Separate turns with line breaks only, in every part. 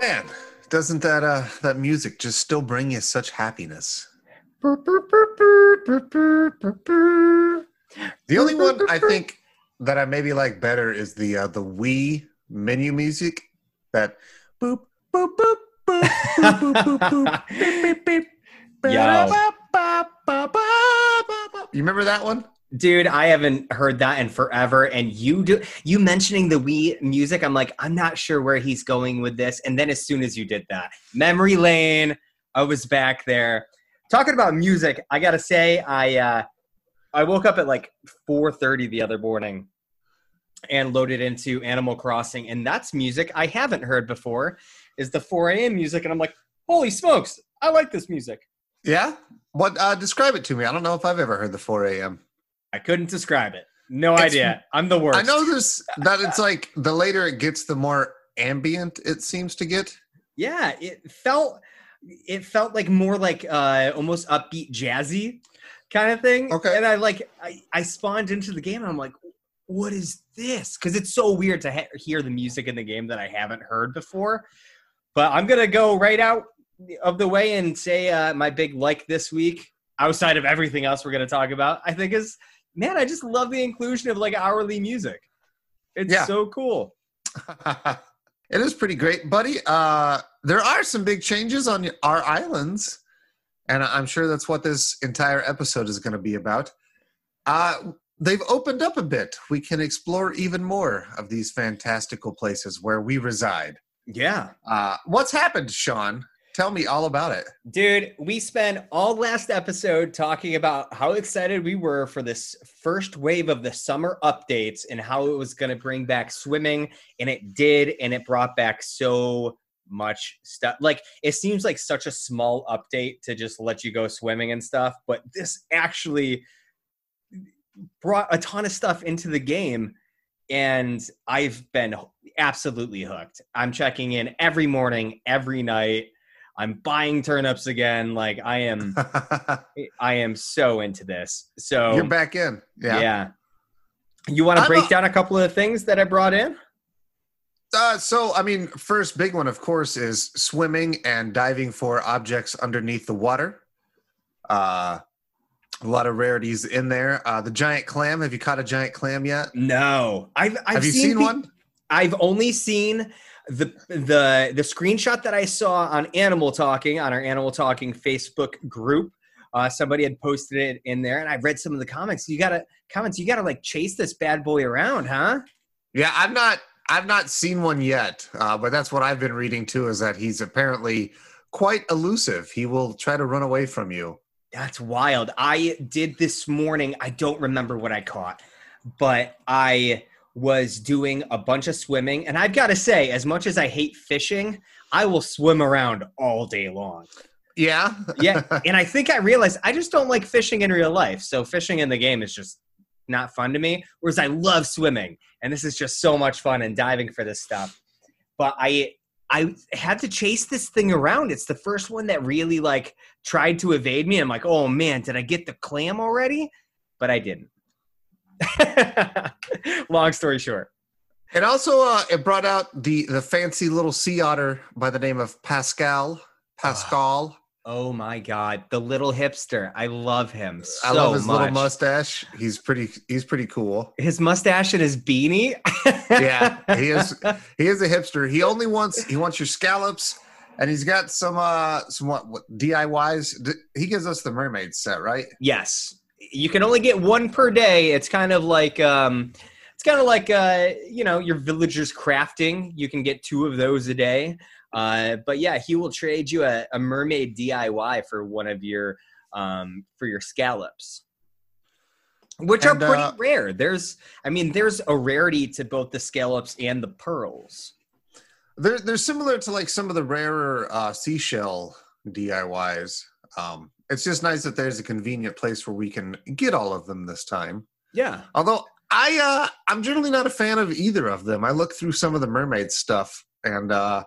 Man, doesn't that uh that music just still bring you such happiness? The only one I think that I maybe like better is the uh, the Wii menu music. That boop boop boop boop boop boop boop beep beep beep.
Yo.
You remember that one?
Dude, I haven't heard that in forever. And you do you mentioning the Wii music, I'm like, I'm not sure where he's going with this. And then as soon as you did that, memory lane, I was back there. Talking about music, I gotta say, I uh I woke up at like 4:30 the other morning and loaded into Animal Crossing, and that's music I haven't heard before. Is the 4 a.m. music, and I'm like, holy smokes, I like this music.
Yeah. What? Uh, describe it to me. I don't know if I've ever heard the 4 a.m.
I couldn't describe it. No
It's-
idea. I'm the worst.
I know this that it's like the later it gets, the more ambient it seems to get.
Yeah, it felt it felt like more like uh almost upbeat jazzy kind of thing.
Okay.
And I like I, I spawned into the game and I'm like, what is this? Because it's so weird to ha- hear the music in the game that I haven't heard before. But I'm gonna go right out of the way and say uh, my big like this week, outside of everything else we're gonna talk about, I think is man, I just love the inclusion of like hourly music. It's
Yeah.
so cool.
it is pretty great, buddy. Uh, there are some big changes on our islands, and I'm sure that's what this entire episode is going to be about. Uh, they've opened up a bit. We can explore even more of these fantastical places where we reside.
Yeah.
Uh, what's happened, Sean? Tell me all about it.
Dude, we spent all last episode talking about how excited we were for this first wave of the summer updates and how it was going to bring back swimming. And it did. And it brought back so much stuff. Like, it seems like such a small update to just let you go swimming and stuff. But this actually brought a ton of stuff into the game. And I've been absolutely hooked. I'm checking in every morning, every night. I'm buying turnips again. Like I am, I am so into this. So
You're back in.
yeah.
Yeah.
You want to break
a-
down a couple of the things that I brought in?
Uh, so, I mean, first big one, of course, is swimming and diving for objects underneath the water. Uh, a lot of rarities in there. Uh, the giant clam. Have you caught a giant clam yet?
No, I've, I've
Have you seen
pe-
one?
I've only seen the the the screenshot that I saw on Animal Talking on our Animal Talking Facebook group. Uh, somebody had posted it in there, and I read some of the comments. You gotta comments. You gotta like chase this bad boy around, huh?
Yeah, I've not. I've not seen one yet, uh, but that's what I've been reading too. Is that he's apparently quite elusive. He will try to run away from you.
That's wild. I did this morning. I don't remember what I caught, but I was doing a bunch of swimming. And I've got to say, as much as I hate fishing, I will swim around all day long.
Yeah.
Yeah. and I think I realized I just don't like fishing in real life. So fishing in the game is just not fun to me. Whereas I love swimming. And this is just so much fun and diving for this stuff. But I I had to chase this thing around. It's the first one that really like tried to evade me. I'm like, oh man, did I get the clam already? But I didn't. Long story short.
It also uh, it brought out the the fancy little sea otter by the name of Pascal. Pascal.
Oh my god, the little hipster. I love him so
I love his
much.
little mustache. He's pretty. He's pretty cool.
His mustache and his beanie.
Yeah, he is. He is a hipster. He only wants. He wants your scallops, and he's got some uh some what, what DIYs. He gives us the mermaid set, right?
Yes. You can only get one per day. It's kind of like um it's kind of like uh you know, your villagers crafting. You can get two of those a day. Uh but yeah, he will trade you a, a mermaid DIY for one of your um for your scallops. Which
And,
are pretty
uh,
rare. There's I mean, there's a rarity to both the scallops and the pearls.
They're they're similar to like some of the rarer uh, seashell DIYs. Um, it's just nice that there's a convenient place where we can get all of them this time.
Yeah.
Although I uh I'm generally not a fan of either of them. I look through some of the mermaid stuff and uh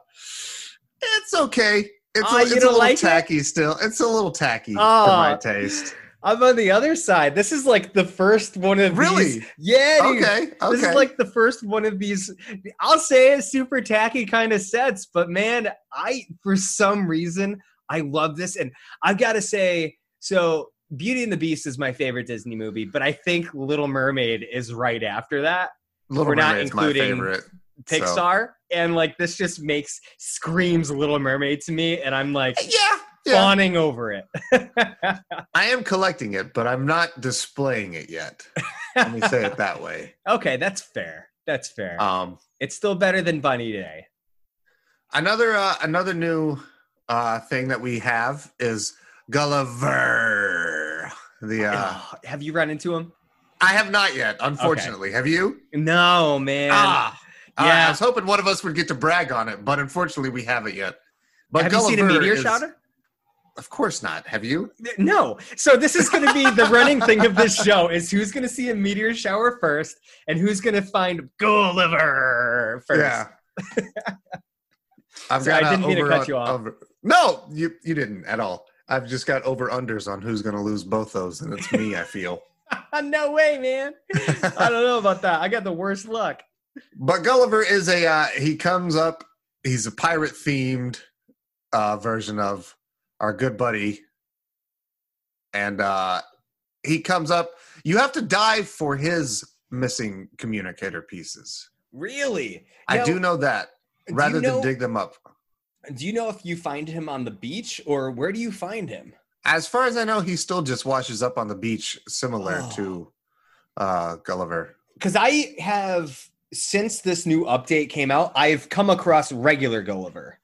it's okay. It's
Oh,
a, it's a little
like it?
tacky still. It's a little tacky for
Oh.
my taste.
I'm on the other side. This is like the first one of
Really?
these. Yeah, dude.
Okay. Okay.
This is like the first one of these. I'll say it super tacky kind of sets, but man, I for some reason I love this, and I've got to say, so Beauty and the Beast is my favorite Disney movie, but I think Little Mermaid is right after that.
Little
we're not
Mermaid's my
including
favorite. so-
Pixar, and like this just makes screams Little Mermaid to me, and I'm like
Yeah. Yeah.
fawning over it.
I am collecting it, but I'm not displaying it yet. Let me say it that way.
okay, that's fair. That's fair.
Um,
it's still better than Bunny Day.
another uh, another new uh, thing that we have is Gulliver. The uh,
have you run into him?
I have not yet, unfortunately. Have you?
No, man.
ah,
yeah.
I was hoping one of us would get to brag on it, but unfortunately, we haven't yet. But
have you seen a meteor
is-
shower?
Of course not. Have you?
No. So this is going to be the running thing of this show: is who's going to see a meteor shower first, and who's going to find Gulliver first.
Yeah. I've
Sorry, I
got uh,
didn't mean to cut you off.
over- no, you you didn't at all. I've just got over unders on who's going to lose both those, and it's me. I feel.
no way, man. I don't know about that. I got the worst luck.
But Gulliver is a uh, he comes up. He's a pirate themed uh, version of our good buddy, and uh, he comes up. You have to dive for his missing communicator pieces.
Really?
I
Now,
do know that.
do you
Rather
know-
than dig them up,
Do you know if you find him on the beach or where do you find him?
as far as I know, he still just washes up on the beach, similar
Oh.
to uh, Gulliver.
Because I have since this new update came out, I've come across regular Gulliver,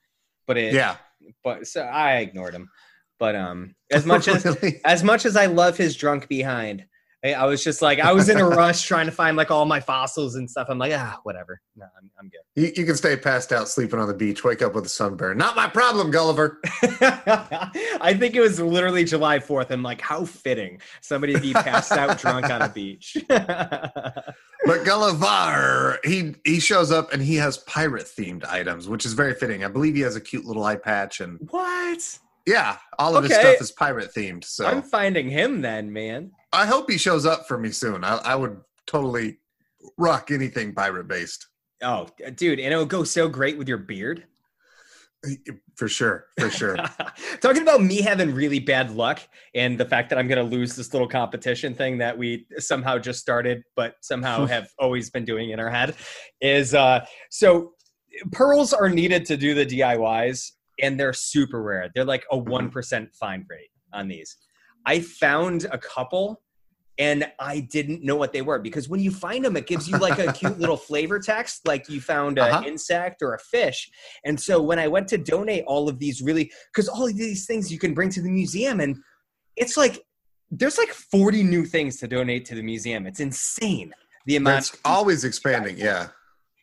but it
Yeah,
but so I ignored him. But um, as much as
Really?
as much as I love his drunk behind, I, was just like I was in a rush trying to find like all my fossils and stuff. I'm like ah whatever, no I'm, I'm good.
you, you can stay passed out sleeping on the beach, wake up with a sunburn. Not my problem, Gulliver.
I think it was literally July 4th. I'm like, how fitting somebody to be passed out drunk on a beach.
But Gulliver, he he shows up and he has pirate themed items, which is very fitting. I believe he has a cute little eye patch, and
what?
yeah, all of his stuff is pirate themed. So
I'm finding him then, man.
I hope he shows up for me soon. I, I would totally rock anything pirate based
Oh, dude, and it would go so great with your beard.
for sure, for sure.
Talking about me having really bad luck and the fact that I'm going to lose this little competition thing that we somehow just started, but somehow have always been doing in our head is uh, so pearls are needed to do the DIYs and they're super rare. They're like a 1% find rate on these. I found a couple and I didn't know what they were because when you find them, it gives you like a cute little flavor text, like you found an
Uh-huh.
insect or a fish. And so when I went to donate all of these really, because all of these things you can bring to the museum, and it's like there's like 40 new things to donate to the museum. It's insane the amount.
It's always expanding. Yeah.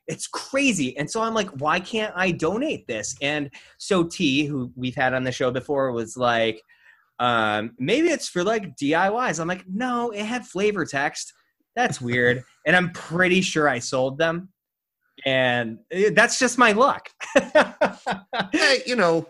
It's crazy. And so I'm like, why can't I donate this? And so T, who we've had on the show before, was like, um, maybe it's for like DIYs. I'm like, no, it had flavor text. That's weird. and I'm pretty sure I sold them. And eh, that's just my luck.
Hey, you know,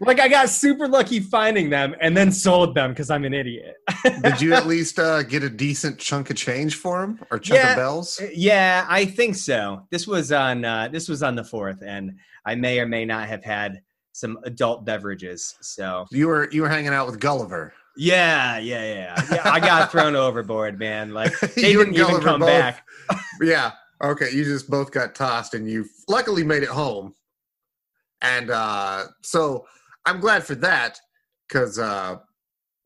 like I got super lucky finding them and then sold them because I'm an idiot.
did you at least uh, get a decent chunk of change for them or chunk
Yeah.
of bells?
yeah, I think so. This was on uh, this was on the fourth, and I may or may not have had some adult beverages. So
You were you were hanging out with Gulliver.
yeah, yeah, yeah. yeah I got thrown overboard, man. Like they
You
didn't even come
both-
back.
Yeah. Okay. You just both got tossed and you luckily made it home. And uh, so I'm glad for that because uh,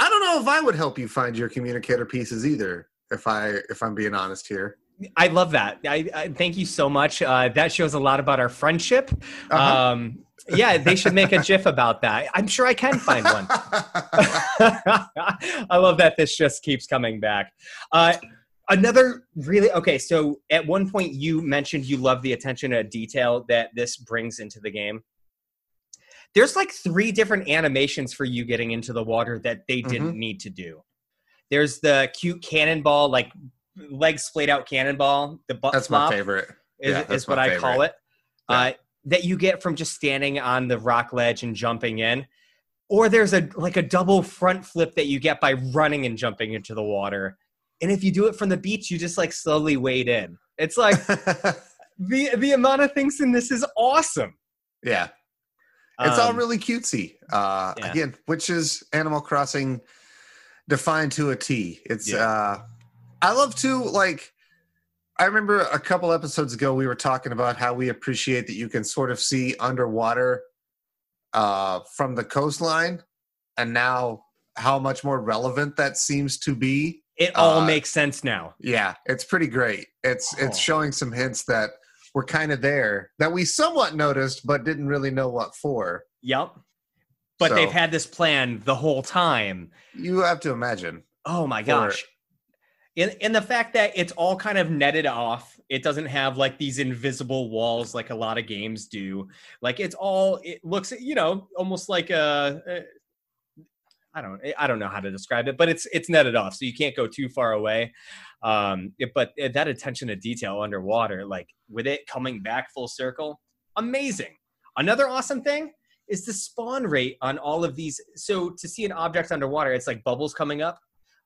I don't know if I would help you find your communicator pieces either. If I if I'm being honest here.
I love that. I, I thank you so much. Uh, that shows a lot about our friendship.
Uh-huh.
Um, yeah, they should make a GIF about that. I'm sure I can find one. I love that this just keeps coming back. Uh, another really okay. So at one point you mentioned you love the attention to detail that this brings into the game. There's like three different animations for you getting into the water that they didn't need to do. There's the cute cannonball, like legs splayed out cannonball. The butt
that's my favorite.
is,
Yeah,
is what I call it. Uh, that you get from just standing on the rock ledge and jumping in. or there's a like a double front flip that you get by running and jumping into the water. And if you do it from the beach, you just like slowly wade in. It's like the the amount of things in this is awesome.
yeah. It's all
Um,
really cutesy. Uh,
yeah.
Again, which is Animal Crossing defined to a T. It's.
Yeah.
Uh, I love to like. I remember a couple episodes ago we were talking about how we appreciate that you can sort of see underwater uh, from the coastline, and now how much more relevant that seems to be.
it all
uh,
makes sense now.
Yeah, it's pretty great. It's it's
Oh.
showing some hints that were kind of there that we somewhat noticed but didn't really know what for.
Yep. But
So-
they've had this plan the whole time.
You have to imagine.
Oh my gosh. In in the fact that it's all kind of netted off. It doesn't have like these invisible walls like a lot of games do. Like it's all it looks you know almost like a, a I don't I don't know how to describe it, but it's it's netted off so you can't go too far away. Um it- but that attention to detail underwater like with it coming back full circle, amazing. Another awesome thing is the spawn rate on all of these. So to see an object underwater, it's like bubbles coming up,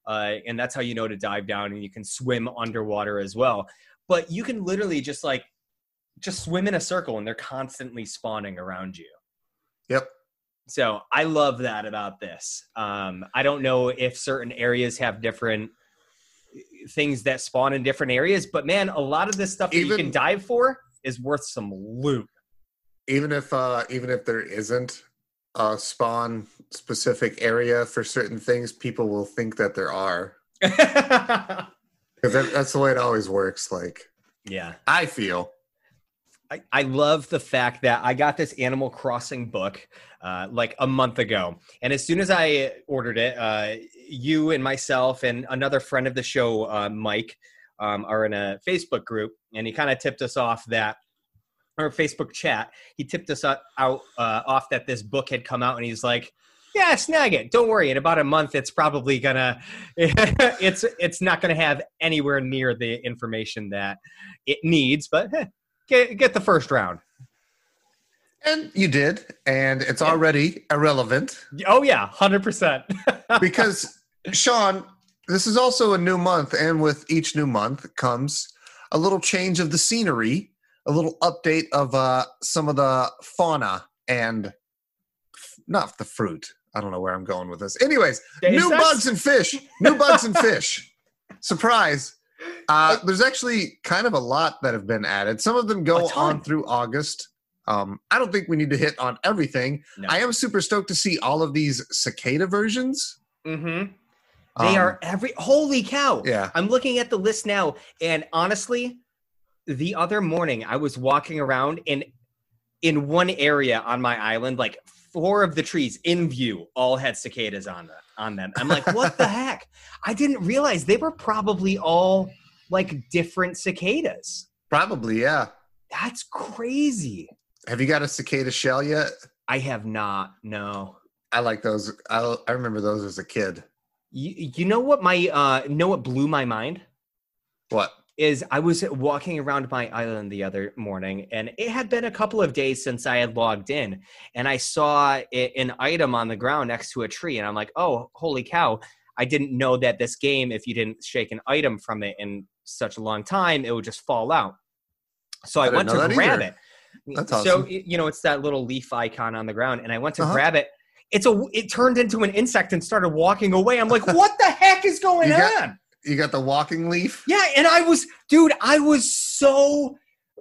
uh, and that's how you know to dive down, and you can swim underwater as well. But you can literally just like just swim in a circle, and they're constantly spawning around you.
Yep.
So I love that about this. Um, I don't know if certain areas have different things that spawn in different areas, but man, a lot of this stuff that you can dive for is worth some loot.
Even if uh even if there isn't a spawn specific area for certain things, people will think that there are. Because that, that's the way it always works. Like
yeah.
I feel.
I, I love the fact that I got this Animal Crossing book uh, like a month ago. And as soon as I ordered it, uh, you and myself and another friend of the show, uh, Mike, um, are in a Facebook group. And he kind of tipped us off that, or Facebook chat, he tipped us out, out uh, off that this book had come out. And he's like, yeah, snag it. Don't worry. In about a month, it's probably gonna, it's it's not gonna have anywhere near the information that it needs. But eh, get get the first round.
And you did, and it's
Yeah.
already irrelevant
Oh yeah, hundred percent.
because Sean, this is also a new month, and with each new month comes a little change of the scenery, a little update of uh, some of the fauna and f- not the fruit. I don't know where I'm going with this. Anyways, new bugs and fish. New bugs and fish. Surprise. Uh, there's actually kind of a lot that have been added. Some of them go on through August. Um, I don't think we need to hit on everything.
No.
I am super stoked to see all of these cicada versions.
Mm-hmm. They
Um,
are every. Holy cow!
Yeah.
I'm looking at the list now, and honestly, the other morning I was walking around and in one area on my island, like four of the trees in view all had cicadas on the, on them. I'm like, what the heck? I didn't realize they were probably all like different cicadas.
Probably, yeah.
That's crazy.
Have you got a cicada shell yet?
I have not. No.
I like those. I, I remember those as a kid.
You, you know what my uh know what blew my mind
What?
Is I was walking around my island the other morning and it had been a couple of days since I had logged in and I saw a, an item on the ground next to a tree and I'm like, "Oh, holy cow. I didn't know that this game if you didn't shake an item from it in such a long time, it would just fall out." So I,
I
went to grab
either.
it.
That's
So
awesome.
you know, it's that little leaf icon on the ground and I went to
Uh-huh.
grab it. It's a it turned into an insect and started walking away. I'm like, "What the heck is going
You got-
on?"
You got the walking leaf?
Yeah, and I was, dude, I was so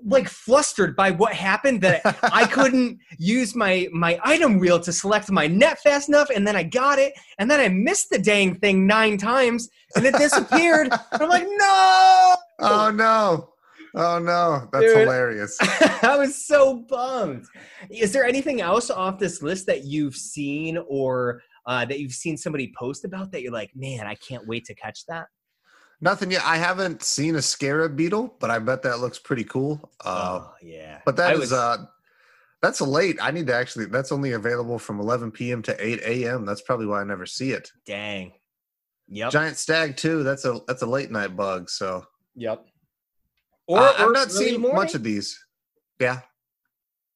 like flustered by what happened that I couldn't use my my item wheel to select my net fast enough, and then I got it, and then I missed the dang thing nine times, and it disappeared. I'm like, no!
Oh no. Oh no. That's
Dude.
hilarious.
I was so bummed. Is there anything else off this list that you've seen or uh, that you've seen somebody post about that you're like, man, I can't wait to catch that?
Nothing yet. I haven't seen a scarab beetle, but I bet that looks pretty cool. Uh,
oh yeah,
but that
I
is
was-
uh that's late. I need to actually that's only available from 11 p.m. to 8 a.m. That's probably why I never see it.
dang. Yep.
Giant stag too. That's a that's a late night bug. So
Yep.
or, I've not
early
seen
morning.
much of these. Yeah,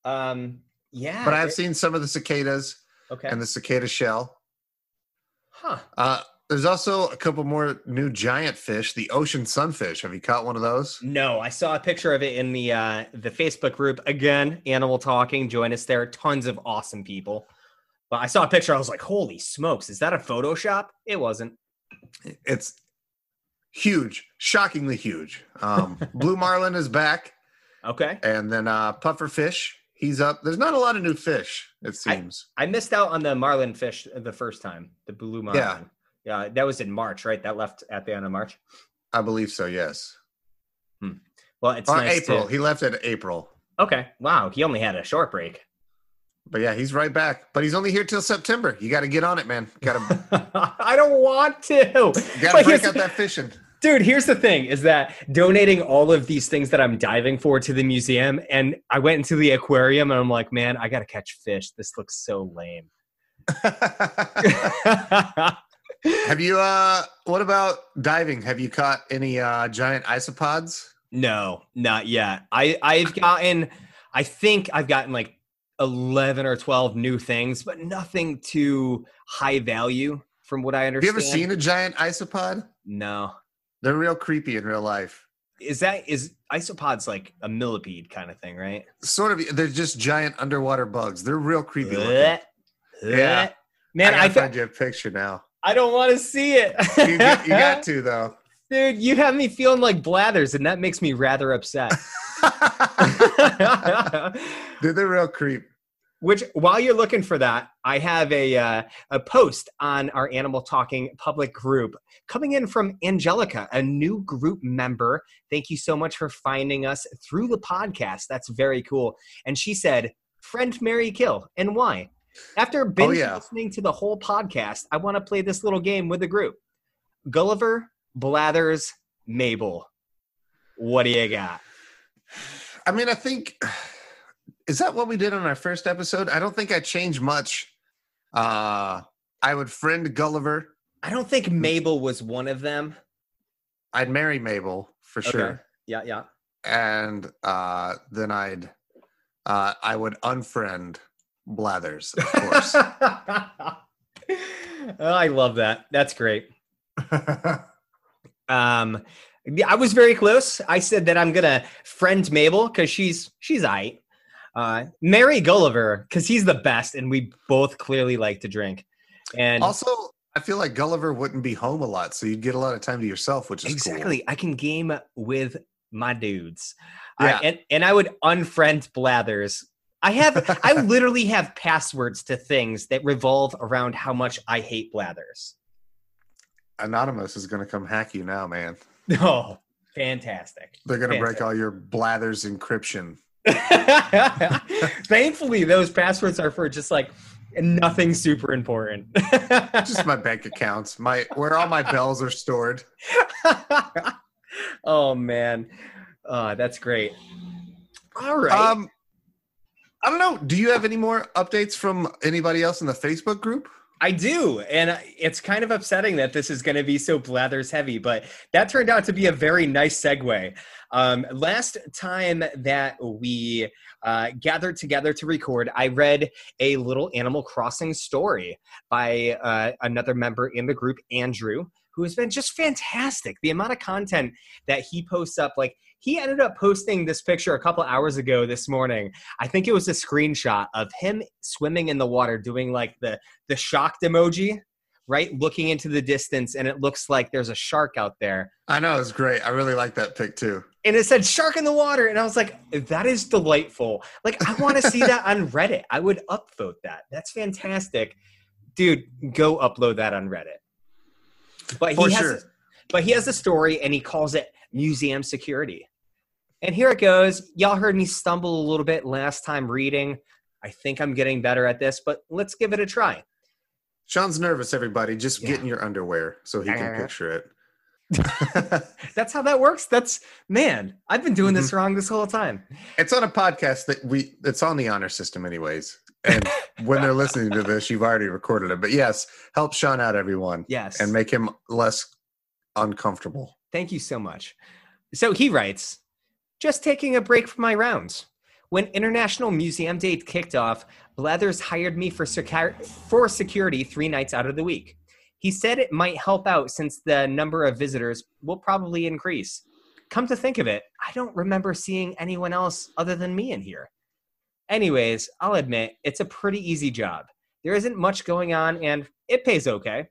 Um. Yeah.
but I've seen some of the cicadas.
Okay.
and the cicada shell.
huh.
Uh, there's also a couple more new giant fish, the ocean sunfish. Have you caught one of those?
No, I saw a picture of it in the uh, the Facebook group. Again, Animal Talking. Join us there. Tons of awesome people. But I saw a picture. I was like, "Holy smokes! Is that a Photoshop?" It wasn't.
It's huge, shockingly huge. Um, blue marlin is back,
Okay.
and then uh, puffer fish. He's up. There's not a lot of new fish. It seems.
I missed out on the marlin fish the first time. The blue marlin. Yeah. That was in March, right? That left at the end of March.
I believe so. Yes. Hmm.
Well, it's
Or
nice
April.
to-
He left at April.
Okay. Wow. He only had a short break.
But yeah, he's right back. But he's only here till September. You got to get on it, man. Got to
I don't want to.
got to break out that fishing.
Dude, here's the thing is that donating all of these things that I'm diving for to the museum, and I went into the aquarium and I'm like, man, I got to catch fish. This looks so lame.
Have you? uh What about diving? Have you caught any uh giant isopods?
no, not yet. I, I've gotten, I think I've gotten like 11 or 12 new things, but nothing too high value from what I understand.
Have you ever seen a giant isopod?
No.
They're real creepy in real life.
Is that, is isopods like a millipede kind of thing, right?
Sort of. They're just giant underwater bugs. They're real creepy looking.
Blech.
Yeah.
Man,
I
I,
find you a picture now.
I don't want to see it.
You, get, you got to though.
Dude, you have me feeling like blathers, and that makes me rather upset.
Dude, they're real creep.
Which, while you're looking for that, I have a uh, a post on our Animal Talking public group coming in from Angelica, a new group member. Thank you so much for finding us through the podcast. That's very cool. And she said, "Friend, marry, kill, and why?" After binge
yeah.
listening to the whole podcast, I want to play this little game with the group. Gulliver, Blathers, Mabel. What do you got?
I mean, I think is that what we did on our first episode? I don't think I changed much. Uh I would friend Gulliver.
I don't think Mabel was one of them.
I'd marry Mabel for sure.
Yeah, yeah.
And uh then I'd uh I would unfriend Blathers, of course.
Oh, I love that. That's great. Um, I was very close. I said that I'm gonna friend Mabel because she's she's aight. Uh, marry Gulliver because he's the best, and we both clearly like to drink. And
also, I feel like Gulliver wouldn't be home a lot, so you'd get a lot of time to yourself, which is
exactly, I can game with my dudes.
Yeah.
Uh, and and I would unfriend Blathers. I have I literally have passwords to things that revolve around how much I hate Blathers.
Anonymous is going to come hack you now, man.
Oh, fantastic.
They're going to break all your Blathers encryption.
Thankfully, those passwords are for just like nothing super important.
Just my bank accounts, my where all my bells are stored.
oh man, oh, that's great. All right.
Um, I don't know. Do you have any more updates from anybody else in the Facebook group?
I do, and it's kind of upsetting that this is going to be so blathers heavy, but that turned out to be a very nice segue. Um, last time that we uh, gathered together to record, I read a little Animal Crossing story by uh, another member in the group, Andrew, who has been just fantastic. The amount of content that he posts up, like he ended up posting this picture a couple hours ago this morning. I think it was a screenshot of him swimming in the water doing like the the shocked emoji, right? Looking into the distance, and it looks like there's a shark out there.
I know it's great. I really like that pic too.
And it said shark in the water. And I was like, that is delightful. Like, I want to see that on Reddit. I would upvote that. That's fantastic. Dude, go upload that on Reddit. But he
For
has
sure.
but he has a story and he calls it museum security. And here it goes. Y'all heard me stumble a little bit last time reading. I think I'm getting better at this, but let's give it a try.
Sean's nervous. Everybody, just
Yeah.
get in your underwear so he can picture it.
That's how that works. That's man, I've been doing this mm-hmm. wrong this whole time.
it's on a podcast that we. It's on the honor system, anyways. And when they're listening to this, you've already recorded it. But yes, help Sean out, everyone,
Yes.
and make him less uncomfortable.
Thank you so much. So he writes, just taking a break from my rounds. When International Museum Day kicked off, Blathers hired me for, secu- for security three nights out of the week. He said it might help out since the number of visitors will probably increase. Come to think of it, I don't remember seeing anyone else other than me in here. Anyways, I'll admit it's a pretty easy job. There isn't much going on and it pays okay.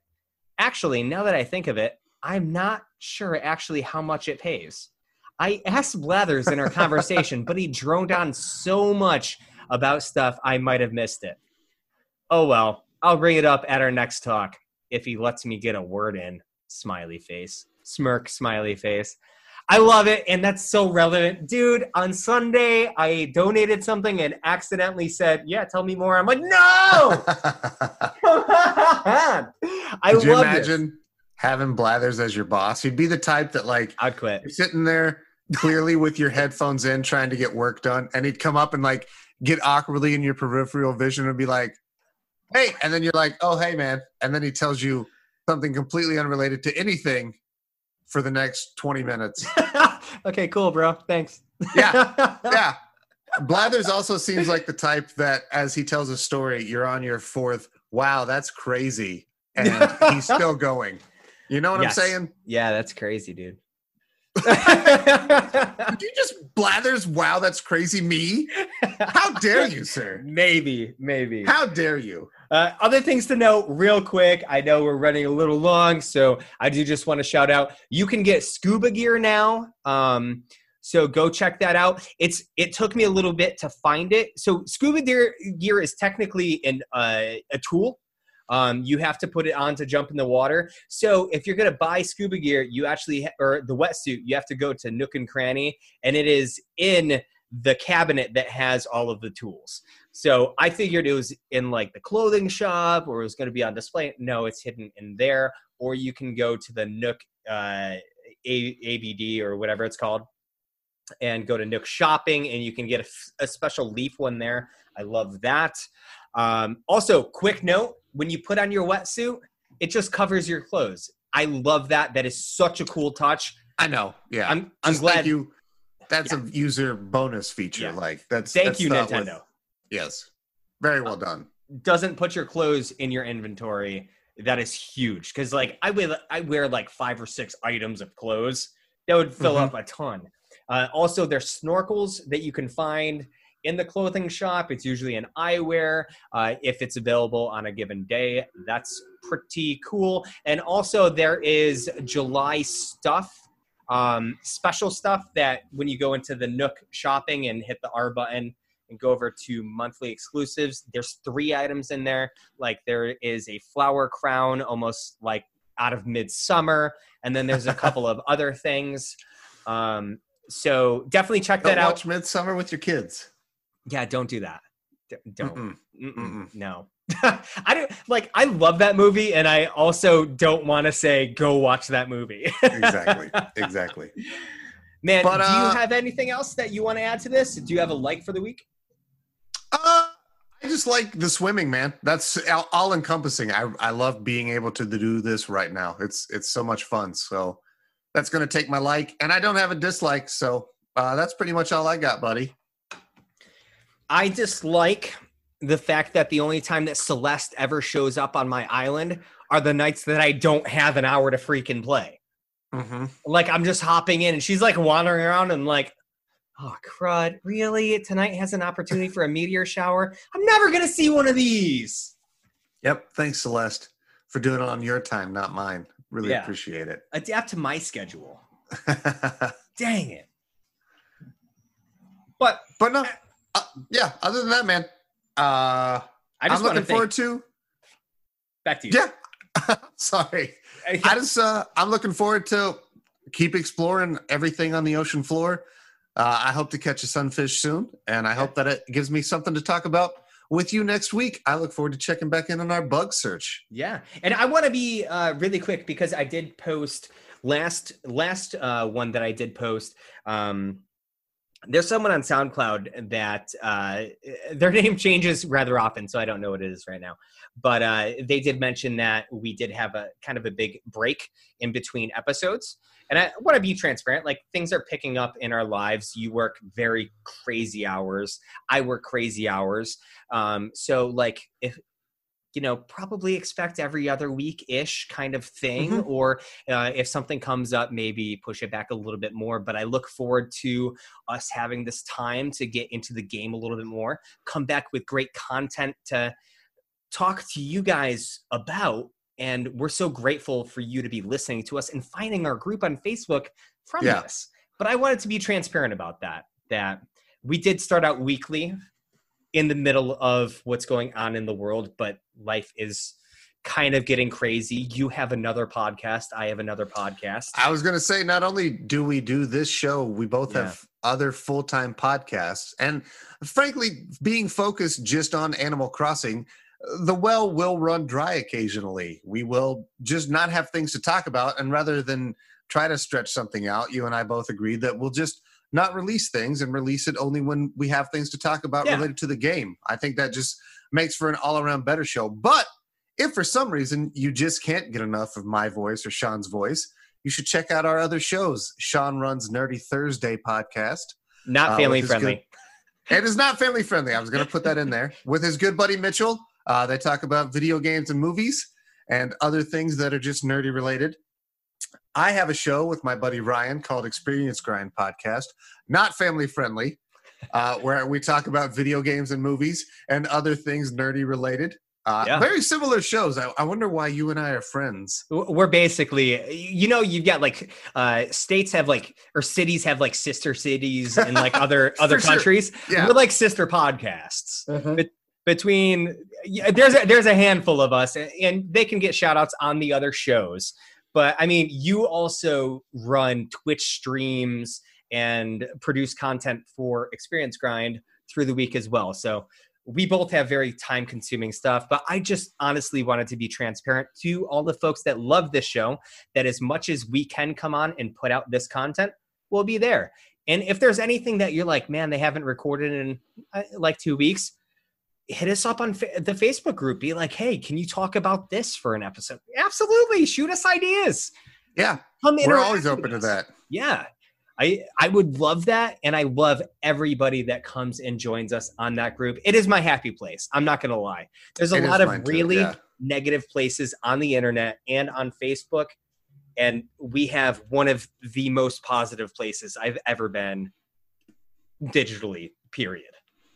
Actually, now that I think of it, I'm not sure actually how much it pays. I asked Blathers in our conversation, but he droned on so much about stuff I might have missed it. Oh well, I'll bring it up at our next talk if he lets me get a word in. Smiley face. Smirk, smiley face. I love it, and that's so relevant. Dude, on Sunday, I donated something and accidentally said, Yeah, tell me more. I'm like, No! Come on! I
Could you
love
imagine
this.
having Blathers as your boss? He'd be the type that like
I'd quit.
you're sitting there clearly with your headphones in trying to get work done, and he'd come up and like get awkwardly in your peripheral vision and be like, Hey, and then you're like, Oh, hey man. And then he tells you something completely unrelated to anything for the next 20 minutes.
okay, cool, bro. Thanks.
Yeah. yeah. Blathers also seems like the type that, as he tells a story, you're on your fourth. Wow, that's crazy, and he's still going. You know what
Yes.
I'm saying?
yeah, that's crazy, dude.
Did you just Blathers? Wow, that's crazy. Me? How dare you, sir?
maybe, maybe.
How dare you?
Uh, other things to note, real quick. I know we're running a little long, so I do just want to shout out. You can get scuba gear now, um, so go check that out. It's it took me a little bit to find it. So scuba gear, gear is technically an uh, a tool. Um, you have to put it on to jump in the water. So if you're gonna buy scuba gear, you actually or the wetsuit, you have to go to Nook and Cranny, and it is in the cabinet that has all of the tools. So I figured it was in like the clothing shop or it was going to be on display. No, it's hidden in there. Or you can go to the Nook uh, A- ABD or whatever it's called and go to Nook Shopping and you can get a, f- a special leaf one there. I love that. Um, also, quick note when you put on your wetsuit, it just covers your clothes. I love that. That is such a cool touch.
I know. Yeah.
I'm, I'm
Just
glad.
You. That's a user bonus feature.
Yeah.
Like that's.
Thank
that's
you,
thought with-
Nintendo.
yes. Very well done.
doesn't put your clothes in your inventory, that is huge. Because like I wear I wear like five or six items of clothes. That would fill
Mhm.
up a ton. Uh, also, there's snorkels that you can find in the clothing shop. It's usually an eyewear uh, if it's available on a given day. That's pretty cool. And also, there is July stuff, um, special stuff that when you go into the Nook shopping and hit the R button and go over to monthly exclusives, there's three items in there. Like there is a flower crown, almost like out of midsummer, and then there's a couple of other things. Um, so definitely check
Don't
that out.
watch Midsummer with your kids.
Yeah, don't do that. D- Don't.
Mm-mm.
Mm-mm.
Mm-mm.
No. I don't like I love that movie and I also don't want to say go watch that movie.
Exactly. Exactly.
Man,
But,
do
uh,
you have anything else that you want to add to this? Do you have a like for the week?
Uh, I just like the swimming, man. That's all, all encompassing. I I love being able to do this right now. It's it's so much fun. So that's gonna take my like, and I don't have a dislike. So uh, that's pretty much all I got, buddy.
I dislike the fact that the only time that Celeste ever shows up on my island are the nights that I don't have an hour to freaking play.
Mm-hmm.
Like I'm just hopping in and she's like wandering around and like, oh crud, really? Tonight has an opportunity for a meteor shower. I'm never gonna see one of these.
Yep. Thanks, Celeste, for doing it on your time, not mine. Really
Yeah.
appreciate it.
Adapt to my schedule. Dang it. But
but no, yeah. Other than that, man, uh,
I just
I'm
want to
looking forward to.
back to you.
Yeah. Sorry. I just uh, I'm looking forward to keep exploring everything on the ocean floor. Uh, I hope to catch a sunfish soon, and I hope that it gives me something to talk about with you next week. I look forward to checking back in on our bug search.
Yeah, and I want to be uh, really quick because I did post last last uh, one that I did post. Um, there's someone on SoundCloud that uh, their name changes rather often, so I don't know what it is right now. But uh, they did mention that we did have a kind of a big break in between episodes. And I want to be transparent. Like things are picking up in our lives. You work very crazy hours. I work crazy hours. Um, so like if you know probably expect every other week ish kind of thing mm-hmm. or uh, if something comes up maybe push it back a little bit more but i look forward to us having this time to get into the game a little bit more come back with great content to talk to you guys about and we're so grateful for you to be listening to us and finding our group on facebook from yeah. this but i wanted to be transparent about that that we did start out weekly in the middle of what's going on in the world, but life is kind of getting crazy. You have another podcast. I have another podcast.
I was going to say, not only do we do this show, we both yeah. have other full time podcasts. And frankly, being focused just on Animal Crossing, the well will run dry occasionally. We will just not have things to talk about. And rather than try to stretch something out, you and I both agreed that we'll just not release things and release it only when we have things to talk about yeah. related to the game. I think that just makes for an all around better show. But if for some reason you just can't get enough of my voice or Sean's voice, you should check out our other shows. Sean runs Nerdy Thursday podcast.
Not uh, family friendly.
Good, it is not family friendly. I was going to put that in there. With his good buddy Mitchell, uh, they talk about video games and movies and other things that are just nerdy related. I have a show with my buddy Ryan called Experience Grind Podcast, not family friendly, uh, where we talk about video games and movies and other things nerdy related. Uh, yeah. Very similar shows. I, I, wonder why you and I are friends.
We're basically, you know, you've got like uh, states have like or cities have like sister cities and like other other countries. Sure. Yeah. We're like sister podcasts. Uh-huh. between there's a, there's a handful of us, and they can get shout outs on the other shows. But I mean, you also run Twitch streams and produce content for Experience Grind through the week as well. So we both have very time consuming stuff, but I just honestly wanted to be transparent to all the folks that love this show that as much as we can come on and put out this content, we'll be there. And if there's anything that you're like, man, they haven't recorded in uh, like two weeks, hit us up on fa- the Facebook group. Be like, hey, can you talk about this for an episode? Absolutely. Shoot us ideas.
Yeah. Come We're always open to that.
Yeah. I, I would love that. And I love everybody that comes and joins us on that group. It is my happy place. I'm not going to lie. There's a it lot of really yeah. negative places on the internet and on Facebook. And we have one of the most positive places I've ever been digitally, period.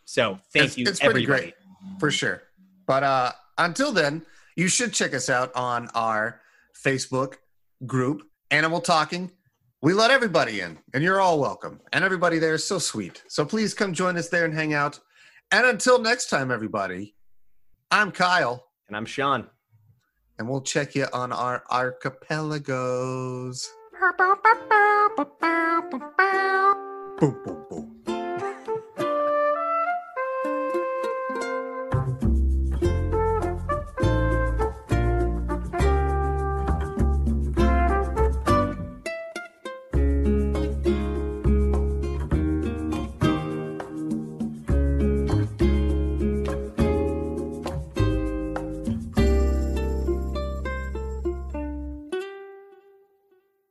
So thank it's, you, it's everybody. Pretty great
for sure. But uh, until then, you should check us out on our Facebook group, Animal Talking. We let everybody in, and you're all welcome. And everybody there is so sweet. So please come join us there and hang out. And until next time, everybody, I'm Kyle.
And I'm Sean.
And we'll check you on our archipelagos. boom, boom, boom.